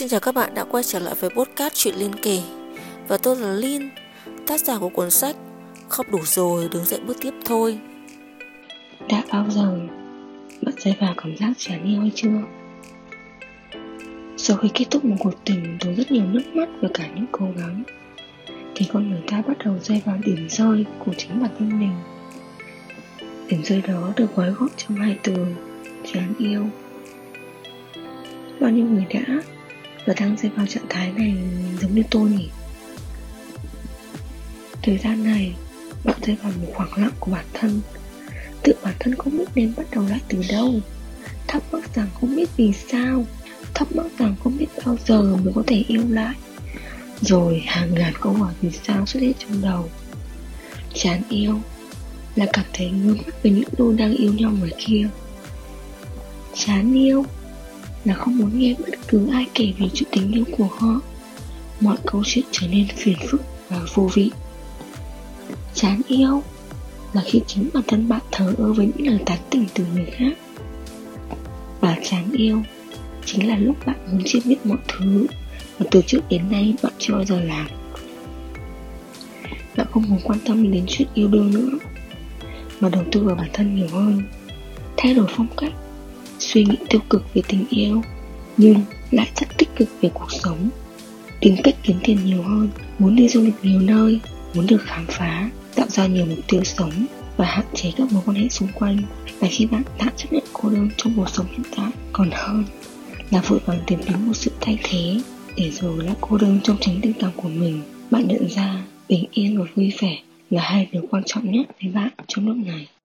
Xin chào các bạn đã quay trở lại với podcast Chuyện Liên Kề. Và tôi là Lin tác giả của cuốn sách Khóc đủ rồi, đứng dậy bước tiếp thôi. Đã bao giờ bạn rơi vào cảm giác chán yêu hay chưa? Sau khi kết thúc một cuộc tình tốn rất nhiều nước mắt và cả những cố gắng Thì con người ta bắt đầu rơi vào điểm rơi của chính bản thân mình. Điểm rơi đó được gói gọn trong hai từ Chán yêu. Bao nhiêu người đã và đang rơi vào trạng thái này giống như tôi nhỉ? Thời gian này, bạn rơi vào một khoảng lặng của bản thân. Tự bản thân không biết nên bắt đầu lại từ đâu? Thắc mắc rằng không biết vì sao? Thắc mắc rằng không biết bao giờ mới có thể yêu lại? Rồi hàng ngàn câu hỏi vì sao xuất hiện trong đầu. Chán yêu Là cảm thấy ngứa mắt với những đôi đang yêu nhau người kia. Chán yêu là không muốn nghe bất cứ ai kể về chuyện tình yêu của họ. Mọi câu chuyện trở nên phiền phức và vô vị. Chán yêu là khi chính bản thân bạn thờ ơ với những lời tán tỉnh từ người khác. Và chán yêu chính là lúc bạn muốn chia biết mọi thứ mà từ trước đến nay bạn chưa bao giờ làm. Bạn không muốn quan tâm đến chuyện yêu đương nữa, mà đầu tư vào bản thân nhiều hơn, thay đổi phong cách suy nghĩ tiêu cực về tình yêu, nhưng lại rất tích cực về cuộc sống. Tìm cách kiếm tiền nhiều hơn, muốn đi du lịch nhiều nơi, muốn được khám phá, tạo ra nhiều mục tiêu sống và hạn chế các mối quan hệ xung quanh. Và khi bạn đã chấp nhận cô đơn trong cuộc sống hiện tại, còn hơn là vội vàng tìm kiếm một sự thay thế. Để rồi lại cô đơn trong chính tình cảm của mình, bạn nhận ra bình yên và vui vẻ là hai điều quan trọng nhất với bạn trong lúc này.